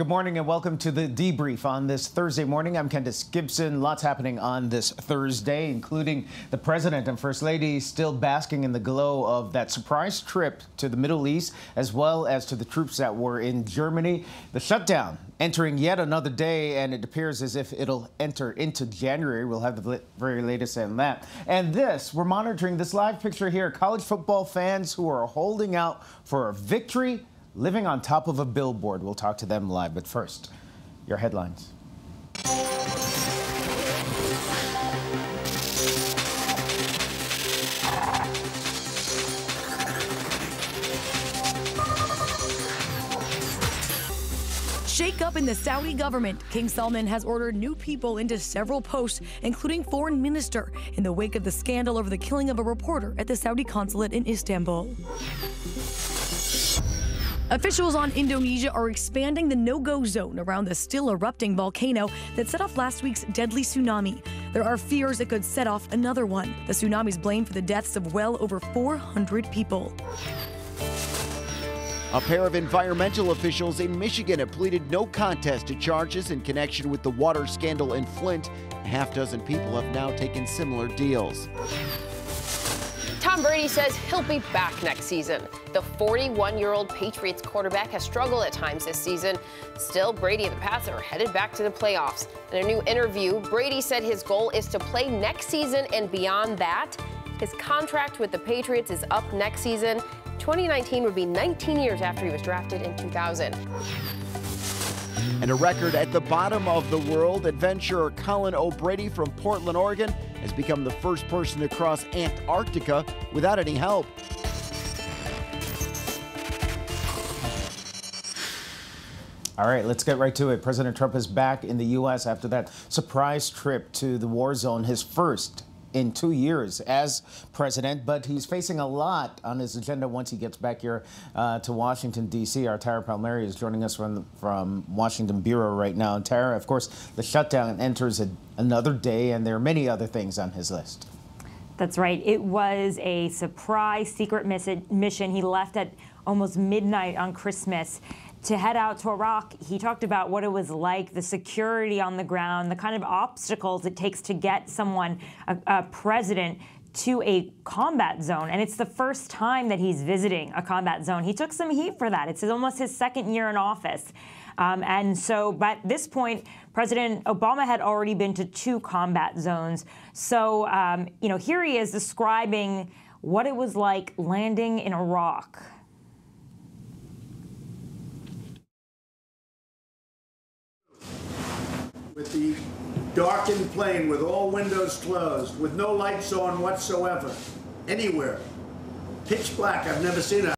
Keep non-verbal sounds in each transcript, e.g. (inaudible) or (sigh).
Good morning and welcome to the debrief on this Thursday morning. I'm Kendis Gibson. Lots happening on this Thursday, including the President and First Lady still basking in the glow of that surprise trip to the Middle East, as well as to the troops that were in Germany. The shutdown entering yet another day, and it appears as if it'll enter into January. We'll have the very latest on that. And this, we're monitoring this live picture here. College football fans who are holding out for a victory living on top of a billboard. We'll talk to them live, but first, your headlines. Shake up in the Saudi government. King Salman has ordered new people into several posts, including foreign minister, in the wake of the scandal over the killing of a reporter at the Saudi consulate in Istanbul. Officials on Indonesia are expanding the no-go zone around the still erupting volcano that set off last week's deadly tsunami. There are fears it could set off another one. The tsunami's blamed for the deaths of well over 400 people. A pair of environmental officials in Michigan have pleaded no contest to charges in connection with the water scandal in Flint. A half dozen people have now taken similar deals. Tom Brady says he'll be back next season. The 41 year old Patriots quarterback has struggled at times this season. Still, Brady and the Pats are headed back to the playoffs. In a new interview, Brady said his goal is to play next season and beyond that. His contract with the Patriots is up next season. 2019 would be 19 years after he was drafted in 2000. And a record at the bottom of the world, adventurer Colin O'Brady from Portland, Oregon, has become the first person to cross Antarctica without any help. All right, let's get right to it. President Trump is back in the U.S. after that surprise trip to the war zone, his first in two years as president, but he's facing a lot on his agenda once he gets back here uh, to Washington, D.C. Our Tara Palmieri is joining us from, from Washington Bureau right now. And Tara, of course, the shutdown enters a, another day, and there are many other things on his list. That's right. It was a surprise secret mission. He left at almost midnight on Christmas to head out to Iraq. He talked about what it was like, the security on the ground, the kind of obstacles it takes to get someone, a, a president, to a combat zone. And it's the first time that he's visiting a combat zone. He took some heat for that. It's almost his second year in office. Um, and so, at this point, President Obama had already been to two combat zones. So, um, you know, here he is describing what it was like landing in Iraq. With the darkened plane with all windows closed, with no lights on whatsoever, anywhere. Pitch black. I've never seen it.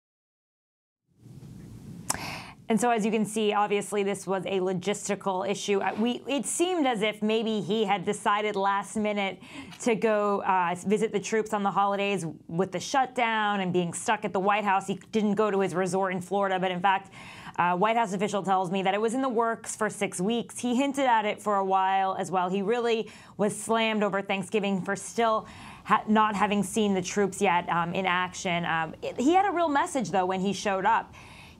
And so, as you can see, obviously this was a logistical issue. Uh, we, it seemed as if maybe he had decided last minute to go uh, visit the troops on the holidays with the shutdown and being stuck at the White House. He didn't go to his resort in Florida, but in fact, uh, White House official tells me that it was in the works for six weeks. He hinted at it for a while as well. He really was slammed over Thanksgiving for still ha not having seen the troops yet um, in action. Um, it, he had a real message, though, when he showed up.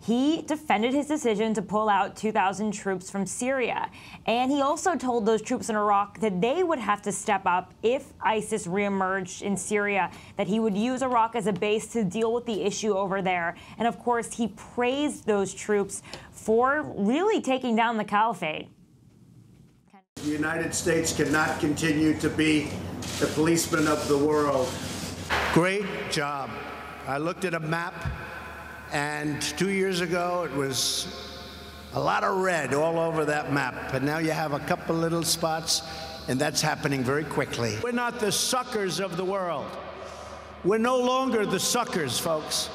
He defended his decision to pull out 2,000 troops from Syria. And he also told those troops in Iraq that they would have to step up if ISIS reemerged in Syria, that he would use Iraq as a base to deal with the issue over there. And of course, he praised those troops for really taking down the caliphate. The United States cannot continue to be the policeman of the world. Great job. I looked at a map and two years ago, it was a lot of red all over that map. And now you have a couple little spots, and that's happening very quickly. We're not the suckers of the world. We're no longer the suckers, folks.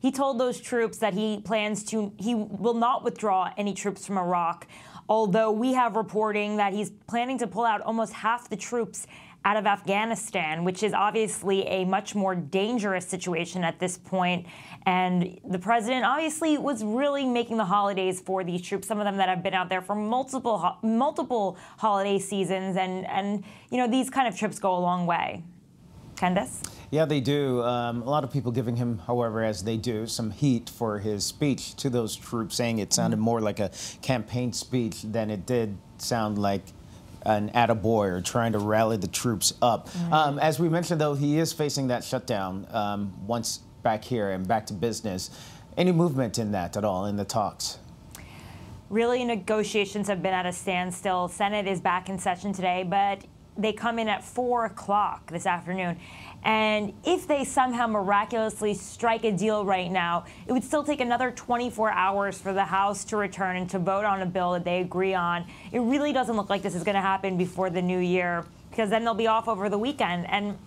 He told those troops that he plans to, he will not withdraw any troops from Iraq, although we have reporting that he's planning to pull out almost half the troops out of Afghanistan, which is obviously a much more dangerous situation at this point. And the president obviously was really making the holidays for these troops, some of them that have been out there for multiple multiple holiday seasons. And, and you know, these kind of trips go a long way. Kendis? Yeah, they do. Um, a lot of people giving him, however, as they do, some heat for his speech to those troops, saying it sounded more like a campaign speech than it did sound like an attaboy or trying to rally the troops up. Um, as we mentioned, though, he is facing that shutdown um, once back here and back to business. Any movement in that at all in the talks? Really, negotiations have been at a standstill. Senate is back in session today, but they come in at 4 o'clock this afternoon. And if they somehow miraculously strike a deal right now, it would still take another 24 hours for the House to return and to vote on a bill that they agree on. It really doesn't look like this is going to happen before the new year because then they'll be off over the weekend. And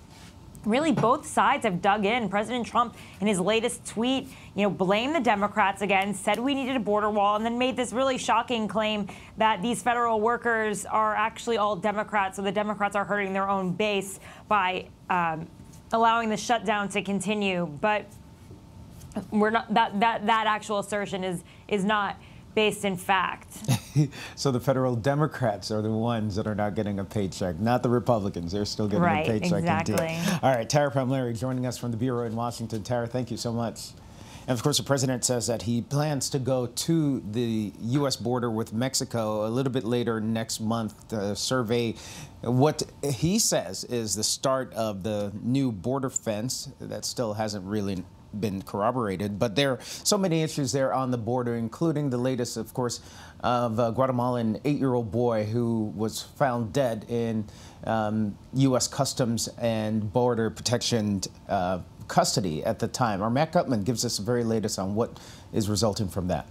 really both sides have dug in. President Trump, in his latest tweet, you know, blamed the Democrats again, said we needed a border wall, and then made this really shocking claim that these federal workers are actually all Democrats, so the Democrats are hurting their own base by um, allowing the shutdown to continue. But we're not that that that actual assertion is is not based in fact. (laughs) so the federal Democrats are the ones that are not getting a paycheck, not the Republicans. They're still getting right, a paycheck. Exactly. All right, Tara Palmieri joining us from the Bureau in Washington. Tara, thank you so much. And of course, the president says that he plans to go to the U.S. border with Mexico a little bit later next month to survey what he says is the start of the new border fence that still hasn't really been corroborated. But there are so many issues there on the border, including the latest, of course, of a Guatemalan eight-year-old boy who was found dead in um, U.S. Customs and Border Protection uh, custody at the time. Our Matt Gutman gives us the very latest on what is resulting from that.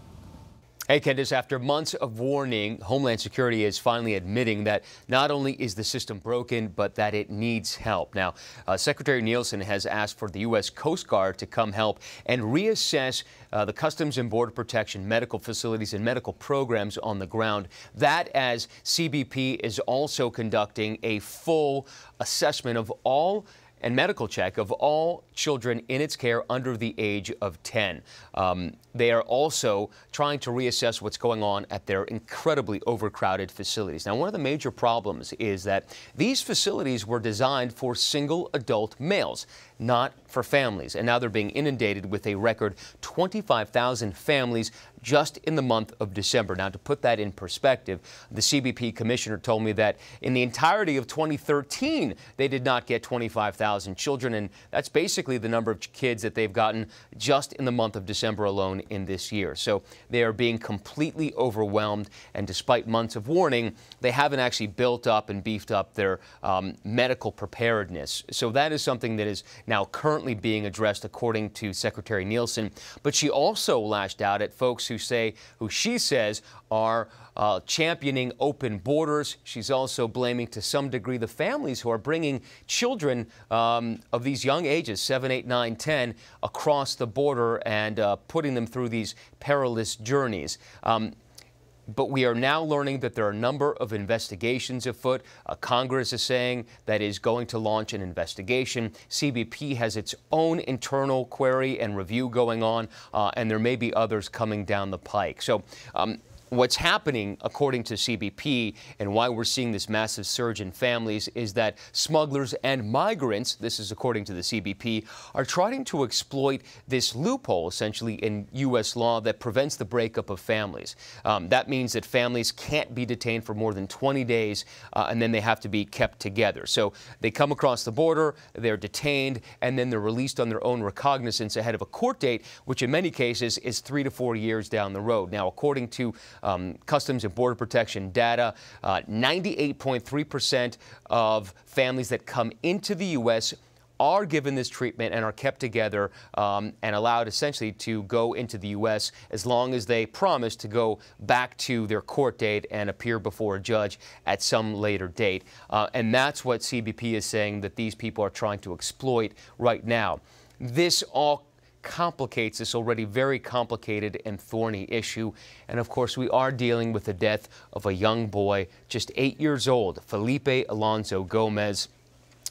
Hey, Kendis, after months of warning, Homeland Security is finally admitting that not only is the system broken, but that it needs help. Now, uh, Secretary Nielsen has asked for the U.S. Coast Guard to come help and reassess uh, the Customs and Border Protection medical facilities and medical programs on the ground. That as CBP is also conducting a full assessment of all and medical check of all children in its care under the age of 10. Um, they are also trying to reassess what's going on at their incredibly overcrowded facilities. Now, one of the major problems is that these facilities were designed for single adult males, not for families. And now they're being inundated with a record 25,000 families just in the month of December. Now, to put that in perspective, the CBP commissioner told me that in the entirety of 2013, they did not get 25,000 children, and that's basically the number of kids that they've gotten just in the month of December alone in this year. So they are being completely overwhelmed, and despite months of warning, they haven't actually built up and beefed up their um, medical preparedness. So that is something that is now currently being addressed, according to Secretary Nielsen. But she also lashed out at folks who say, who she says are uh, championing open borders. She's also blaming to some degree the families who are bringing children um, of these young ages, 7, 8, 9, 10, across the border and uh, putting them through these perilous journeys. Um, but we are now learning that there are a number of investigations afoot. Uh, Congress is saying that is going to launch an investigation. CBP has its own internal query and review going on, uh, and there may be others coming down the pike. So um, what's happening, according to CBP, and why we're seeing this massive surge in families is that smugglers and migrants, this is according to the CBP, are trying to exploit this loophole, essentially, in U.S. law that prevents the breakup of families. Um, that means that families can't be detained for more than 20 days, uh, and then they have to be kept together. So they come across the border, they're detained, and then they're released on their own recognizance ahead of a court date, which in many cases is three to four years down the road. Now, according to um, Customs and Border Protection data, 98.3% uh, of families that come into the U.S are given this treatment and are kept together um, and allowed essentially to go into the U.S. as long as they promise to go back to their court date and appear before a judge at some later date. Uh, and that's what CBP is saying that these people are trying to exploit right now. This all complicates this already very complicated and thorny issue. And of course, we are dealing with the death of a young boy, just eight years old, Felipe Alonso Gomez.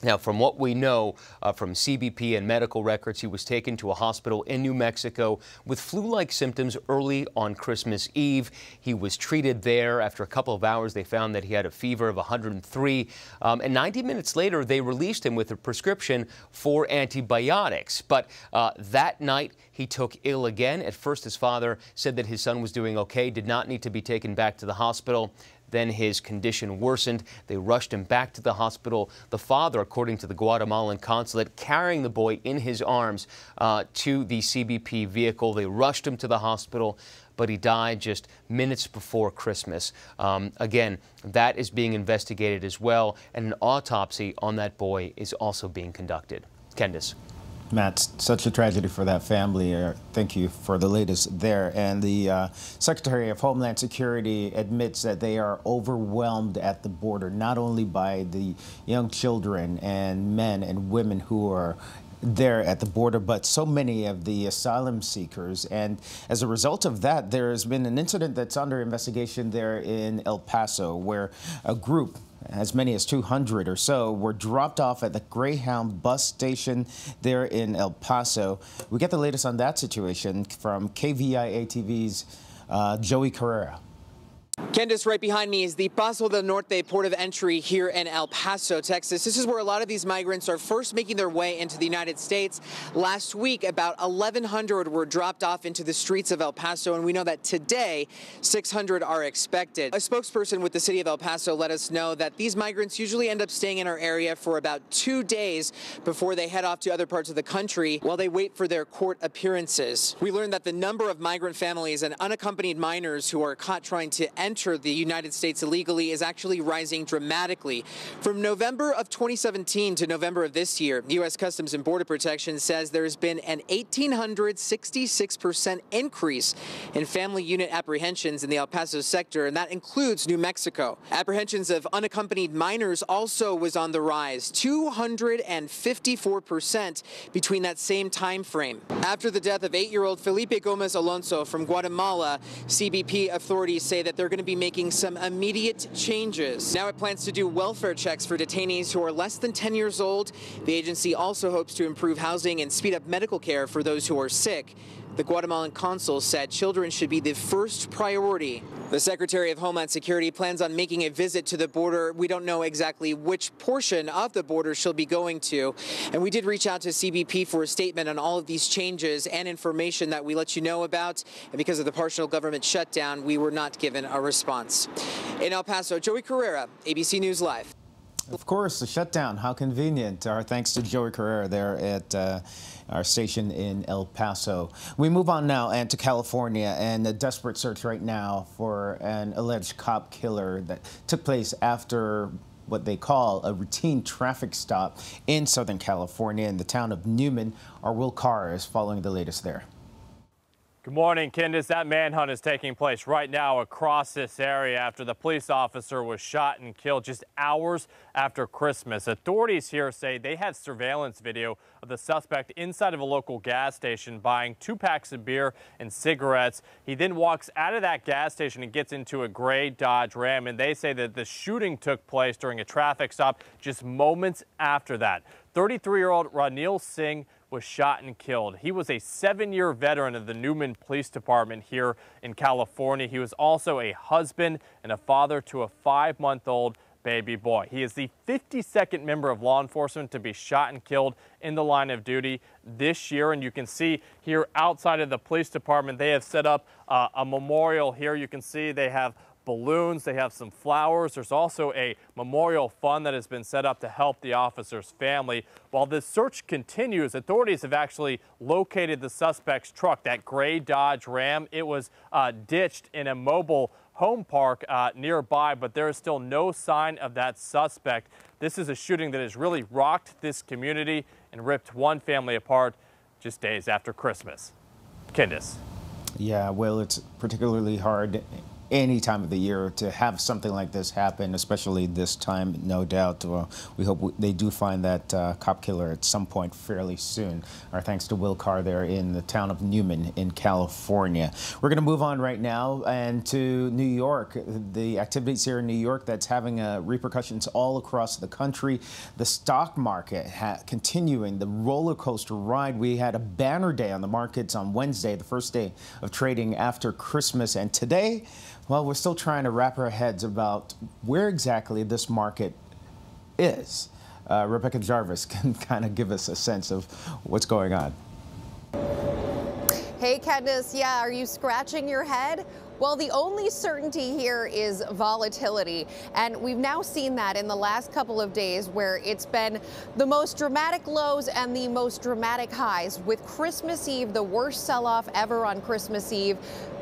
Now, from what we know uh, from CBP and medical records, he was taken to a hospital in New Mexico with flu-like symptoms early on Christmas Eve. He was treated there. After a couple of hours, they found that he had a fever of 103. Um, and 90 minutes later, they released him with a prescription for antibiotics. But uh, that night, he took ill again. At first, his father said that his son was doing okay, did not need to be taken back to the hospital. Then his condition worsened. They rushed him back to the hospital. The father, according to the Guatemalan consulate, carrying the boy in his arms uh, to the CBP vehicle. They rushed him to the hospital, but he died just minutes before Christmas. Um, again, that is being investigated as well, and an autopsy on that boy is also being conducted. Kendis. Matt, such a tragedy for that family. Uh, thank you for the latest there. And the uh, Secretary of Homeland Security admits that they are overwhelmed at the border, not only by the young children and men and women who are there at the border, but so many of the asylum seekers. And as a result of that, there has been an incident that's under investigation there in El Paso where a group as many as 200 or so were dropped off at the Greyhound bus station there in El Paso. We get the latest on that situation from KVIA TV's uh, Joey Carrera. Kendis, right behind me is the Paso del Norte port of entry here in El Paso, Texas. This is where a lot of these migrants are first making their way into the United States. Last week, about 1,100 were dropped off into the streets of El Paso, and we know that today, 600 are expected. A spokesperson with the city of El Paso let us know that these migrants usually end up staying in our area for about two days before they head off to other parts of the country while they wait for their court appearances. We learned that the number of migrant families and unaccompanied minors who are caught trying to enter the United States illegally is actually rising dramatically. From November of 2017 to November of this year, U.S. Customs and Border Protection says there's been an 1,866% increase in family unit apprehensions in the El Paso sector, and that includes New Mexico. Apprehensions of unaccompanied minors also was on the rise, 254% between that same time frame. After the death of eight-year-old Felipe Gomez Alonso from Guatemala, CBP authorities say that they're going to be making some immediate changes. Now it plans to do welfare checks for detainees who are less than 10 years old. The agency also hopes to improve housing and speed up medical care for those who are sick. The Guatemalan consul said children should be the first priority. The Secretary of Homeland Security plans on making a visit to the border. We don't know exactly which portion of the border she'll be going to. And we did reach out to CBP for a statement on all of these changes and information that we let you know about. And because of the partial government shutdown, we were not given a response. In El Paso, Joey Carrera, ABC News Live. Of course, the shutdown. How convenient. Our thanks to Joey Carrera there at uh, our station in El Paso. We move on now and to California and a desperate search right now for an alleged cop killer that took place after what they call a routine traffic stop in Southern California in the town of Newman. Our Will Carr is following the latest there. Good morning, Kendis. That manhunt is taking place right now across this area after the police officer was shot and killed just hours after Christmas. Authorities here say they have surveillance video of the suspect inside of a local gas station buying two packs of beer and cigarettes. He then walks out of that gas station and gets into a gray Dodge Ram, and they say that the shooting took place during a traffic stop just moments after that. 33-year-old Ronil Singh was shot and killed. He was a seven-year veteran of the Newman Police Department here in California. He was also a husband and a father to a five-month-old baby boy. He is the 52nd member of law enforcement to be shot and killed in the line of duty this year. And you can see here outside of the police department, they have set up uh, a memorial here. You can see they have balloons, they have some flowers. There's also a memorial fund that has been set up to help the officer's family. While this search continues, authorities have actually located the suspect's truck, that gray Dodge Ram. It was uh, ditched in a mobile home park uh, nearby, but there is still no sign of that suspect. This is a shooting that has really rocked this community and ripped one family apart just days after Christmas. Kendis. Yeah, well, it's particularly hard any time of the year to have something like this happen, especially this time, no doubt. Well, we hope they do find that uh, cop killer at some point fairly soon. Our thanks to Will Carr there in the town of Newman in California. We're going to move on right now and to New York. The activities here in New York that's having uh, repercussions all across the country. The stock market continuing the roller coaster ride. We had a banner day on the markets on Wednesday, the first day of trading after Christmas, and today well, we're still trying to wrap our heads about where exactly this market is. Uh, Rebecca Jarvis (laughs) can kind of give us a sense of what's going on. Hey, Kendis. Yeah, are you scratching your head? Well, the only certainty here is volatility. And we've now seen that in the last couple of days where it's been the most dramatic lows and the most dramatic highs, with Christmas Eve, the worst sell off ever on Christmas Eve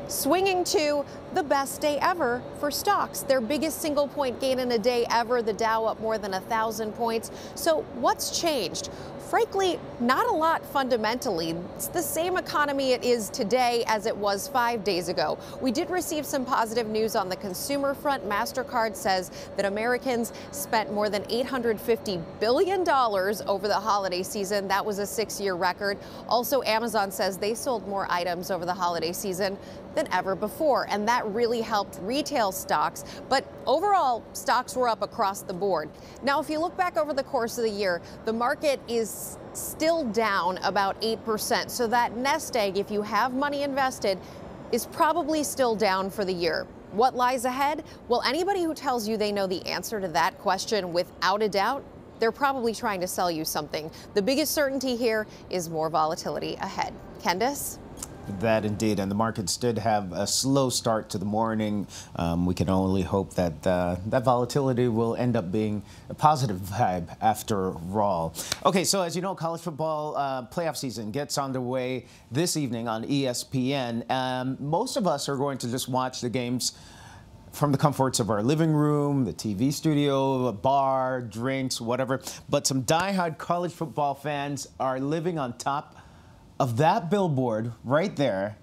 swinging to the best day ever for stocks. Their biggest single point gain in a day ever, the Dow up more than a thousand points. So what's changed? Frankly, not a lot fundamentally. It's the same economy it is today as it was five days ago. We did receive some positive news on the consumer front. MasterCard says that Americans spent more than $850 billion over the holiday season. That was a six year record. Also, Amazon says they sold more items over the holiday season than ever before, and that really helped retail stocks. But overall, stocks were up across the board. Now, if you look back over the course of the year, the market is still down about 8%. So that nest egg, if you have money invested, is probably still down for the year. What lies ahead? Well, anybody who tells you they know the answer to that question without a doubt, they're probably trying to sell you something. The biggest certainty here is more volatility ahead. Kendis? That indeed, and the markets did have a slow start to the morning. Um, we can only hope that uh, that volatility will end up being a positive vibe after all. Okay, so as you know, college football uh, playoff season gets underway this evening on ESPN. Um, most of us are going to just watch the games from the comforts of our living room, the TV studio, a bar, drinks, whatever. But some die-hard college football fans are living on top of that billboard right there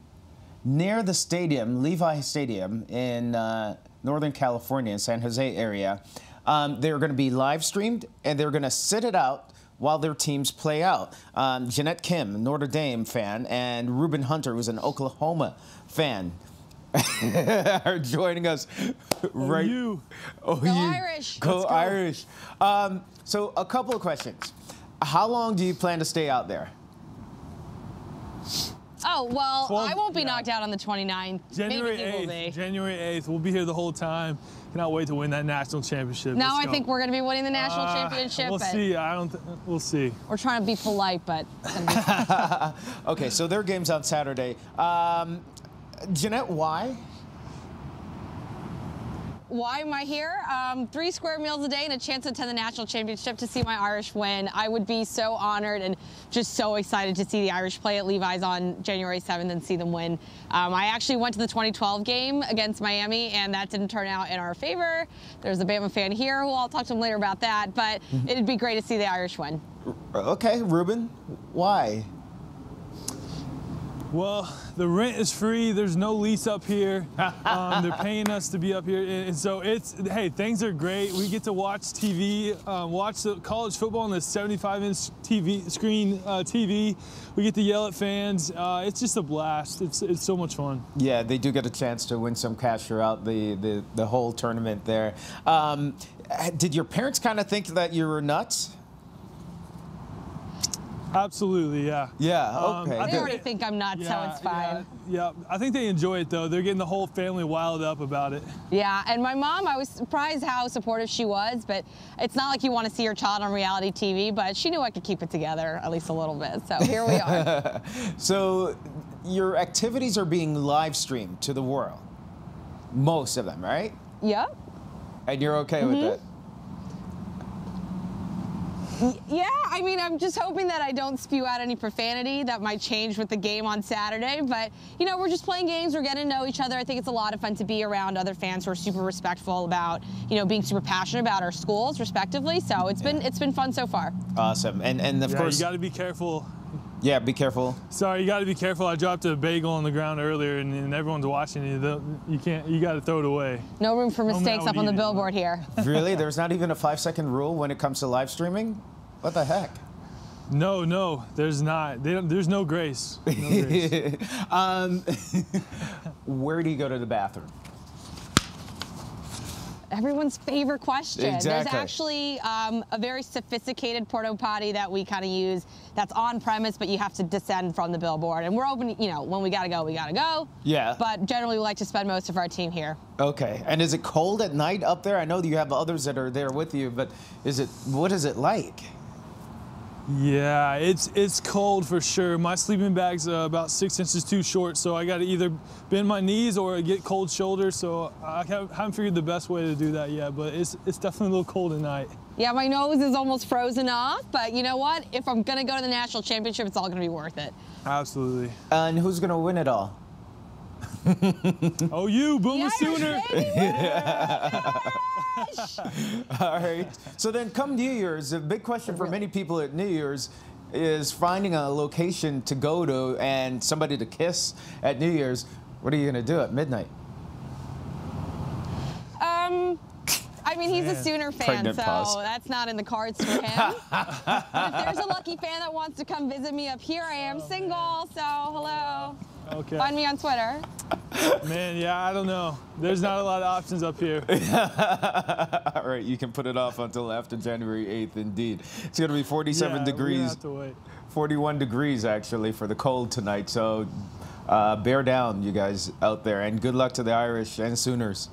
near the stadium, Levi Stadium in uh, Northern California, in San Jose area. Um, they're going to be live streamed and they're going to sit it out while their teams play out. Um, Jeanette Kim, Notre Dame fan, and Reuben Hunter, who's an Oklahoma fan, (laughs) are joining us right. You. Oh, go you. Irish. Go, go. Irish. Um, so, a couple of questions. How long do you plan to stay out there? Oh, well, well I won't be yeah. knocked out on the 29th. January 8th. January 8th. We'll be here the whole time. Cannot wait to win that national championship. Now Let's I go. think we're going to be winning the national uh, championship. We'll see. I don't. we'll see. We're trying to be polite, but. (laughs) okay, so their game's on Saturday. Um, Jeanette, why? Why am I here? Um, three square meals a day and a chance to attend the national championship to see my Irish win. I would be so honored and just so excited to see the Irish play at Levi's on January 7th and see them win. Um, I actually went to the 2012 game against Miami, and that didn't turn out in our favor. There's a Bama fan here who I'll talk to him later about that, but mm-hmm. it'd be great to see the Irish win. Okay, Ruben, why? Well, the rent is free. There's no lease up here. (laughs) Um, they're paying us to be up here, and so it's hey, things are great. We get to watch TV, um, watch the college football on the 75-inch TV screen uh, TV. We get to yell at fans. Uh, it's just a blast. It's it's so much fun. Yeah, they do get a chance to win some cash throughout the the, the whole tournament there. Um, did your parents kind of think that you were nuts? Absolutely, yeah. Yeah, um, okay. Um, they already think I'm nuts, yeah, so it's fine. Yeah, yeah, I think they enjoy it though. They're getting the whole family wild up about it. Yeah, and my mom, I was surprised how supportive she was, but it's not like you want to see your child on reality TV, but she knew I could keep it together at least a little bit. So here we are. (laughs) so your activities are being live streamed to the world. Most of them, right? Yep. And you're okay mm -hmm. with mm-hmm. it? Yeah, I mean, I'm just hoping that I don't spew out any profanity. That might change with the game on Saturday. But, you know, we're just playing games. We're getting to know each other. I think it's a lot of fun to be around other fans who are super respectful about, you know, being super passionate about our schools, respectively. So it's been it's been fun so far. Awesome. And and of yeah, course, you got to be careful Yeah, be careful. Sorry, you got to be careful. I dropped a bagel on the ground earlier, and, and everyone's watching you. You can't. You got to throw it away. No room for mistakes up on the billboard here. (laughs) really? There's not even a five-second rule when it comes to live streaming? What the heck? No, no, there's not. there's no grace. No (laughs) grace. um, (laughs) where do you go to the bathroom? everyone's favorite question. Exactly. There's actually um, a very sophisticated porta potty that we kind of use that's on premise, but you have to descend from the billboard. And we're open, you know, when we got to go, we got to go. Yeah. But generally, we like to spend most of our team here. Okay. And is it cold at night up there? I know that you have others that are there with you, but is it, what is it like? Yeah, it's it's cold for sure. My sleeping bag's uh, about six inches too short, so I got to either bend my knees or get cold shoulders. So I haven't figured the best way to do that yet, but it's it's definitely a little cold tonight. Yeah, my nose is almost frozen off, but you know what? If I'm gonna go to the national championship, it's all gonna be worth it. Absolutely. and who's gonna win it all? (laughs) oh, you, Boomer Sooner. (laughs) All right. So then come New Year's, the big question for many people at New Year's is finding a location to go to and somebody to kiss at New Year's. What are you going to do at midnight? Um, I mean, he's Man. a Sooner fan, Pregnant so pause. that's not in the cards for him. if there's a lucky fan that wants to come visit me up here, I am single, so hello. Okay. Find me on Twitter. Man, yeah, I don't know. There's not a lot of options up here. (laughs) All right, you can put it off until after January 8th, indeed. It's going to be 47 yeah, degrees. Have to wait. 41 degrees, actually, for the cold tonight. So uh, bear down, you guys out there. And good luck to the Irish and Sooners.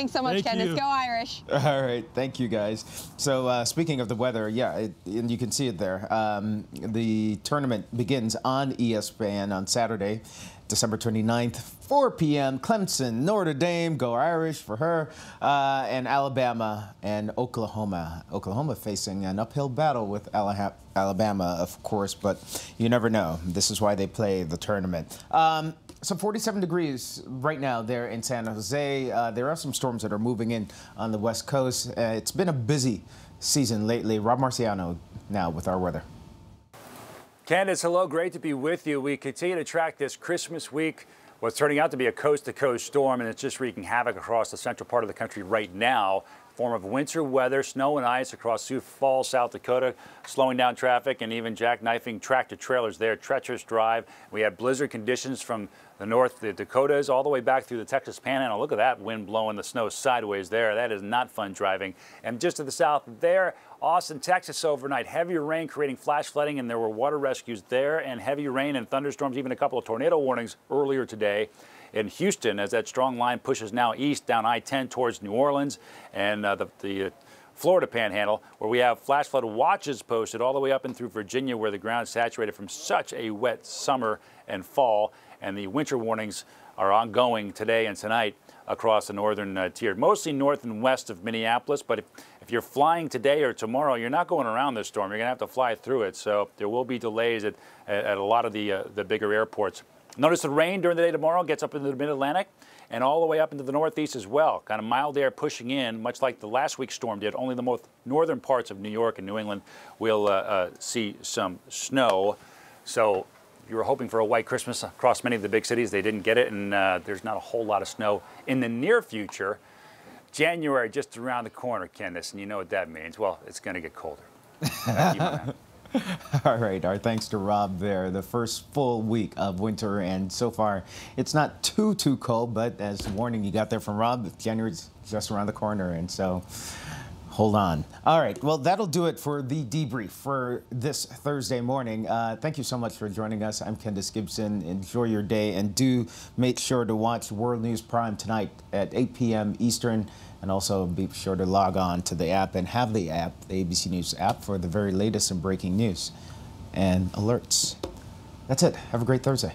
Thanks so much, Thank Kendis. You. Go Irish. (laughs) All right. Thank you, guys. So, uh, speaking of the weather, yeah, it, and you can see it there. Um, the tournament begins on ESPN on Saturday, December 29th, 4 p.m. Clemson, Notre Dame, go Irish for her, uh, and Alabama and Oklahoma. Oklahoma facing an uphill battle with Alabama, of course, but you never know. This is why they play the tournament. Um, so 47 degrees right now there in San Jose. Uh, there are some storms that are moving in on the west coast. Uh, it's been a busy season lately. Rob Marciano now with our weather. Kendis, hello. Great to be with you. We continue to track this Christmas week. What's turning out to be a coast to coast storm, and it's just wreaking havoc across the central part of the country right now form of winter weather, snow and ice across Sioux Falls, South Dakota, slowing down traffic and even jackknifing tractor trailers there. Treacherous drive. We had blizzard conditions from the north, the Dakotas, all the way back through the Texas Panhandle. Look at that wind blowing the snow sideways there. That is not fun driving. And just to the south there, Austin, Texas overnight. Heavy rain creating flash flooding, and there were water rescues there, and heavy rain and thunderstorms, even a couple of tornado warnings earlier today in Houston as that strong line pushes now east down I-10 towards New Orleans and uh, the, the Florida Panhandle, where we have flash flood watches posted all the way up and through Virginia, where the ground is saturated from such a wet summer and fall, and the winter warnings are ongoing today and tonight across the northern uh, tier, mostly north and west of Minneapolis. But if, if you're flying today or tomorrow, you're not going around this storm. You're going to have to fly through it. So there will be delays at, at a lot of the, uh, the bigger airports. Notice the rain during the day tomorrow gets up into the mid-Atlantic and all the way up into the northeast as well. Kind of mild air pushing in, much like the last week's storm did. Only the most northern parts of New York and New England will uh, uh, see some snow. So you were hoping for a white Christmas across many of the big cities. They didn't get it, and uh, there's not a whole lot of snow in the near future. January just around the corner, Kendis, and you know what that means. Well, it's going to get colder. (laughs) (laughs) All right, our thanks to Rob there. The first full week of winter, and so far it's not too, too cold, but as a warning you got there from Rob, January's just around the corner, and so hold on. All right, well, that'll do it for the debrief for this Thursday morning. Uh, thank you so much for joining us. I'm Kendis Gibson. Enjoy your day, and do make sure to watch World News Prime tonight at 8 p.m. Eastern. And also be sure to log on to the app and have the app, the ABC News app, for the very latest and breaking news and alerts. That's it. Have a great Thursday.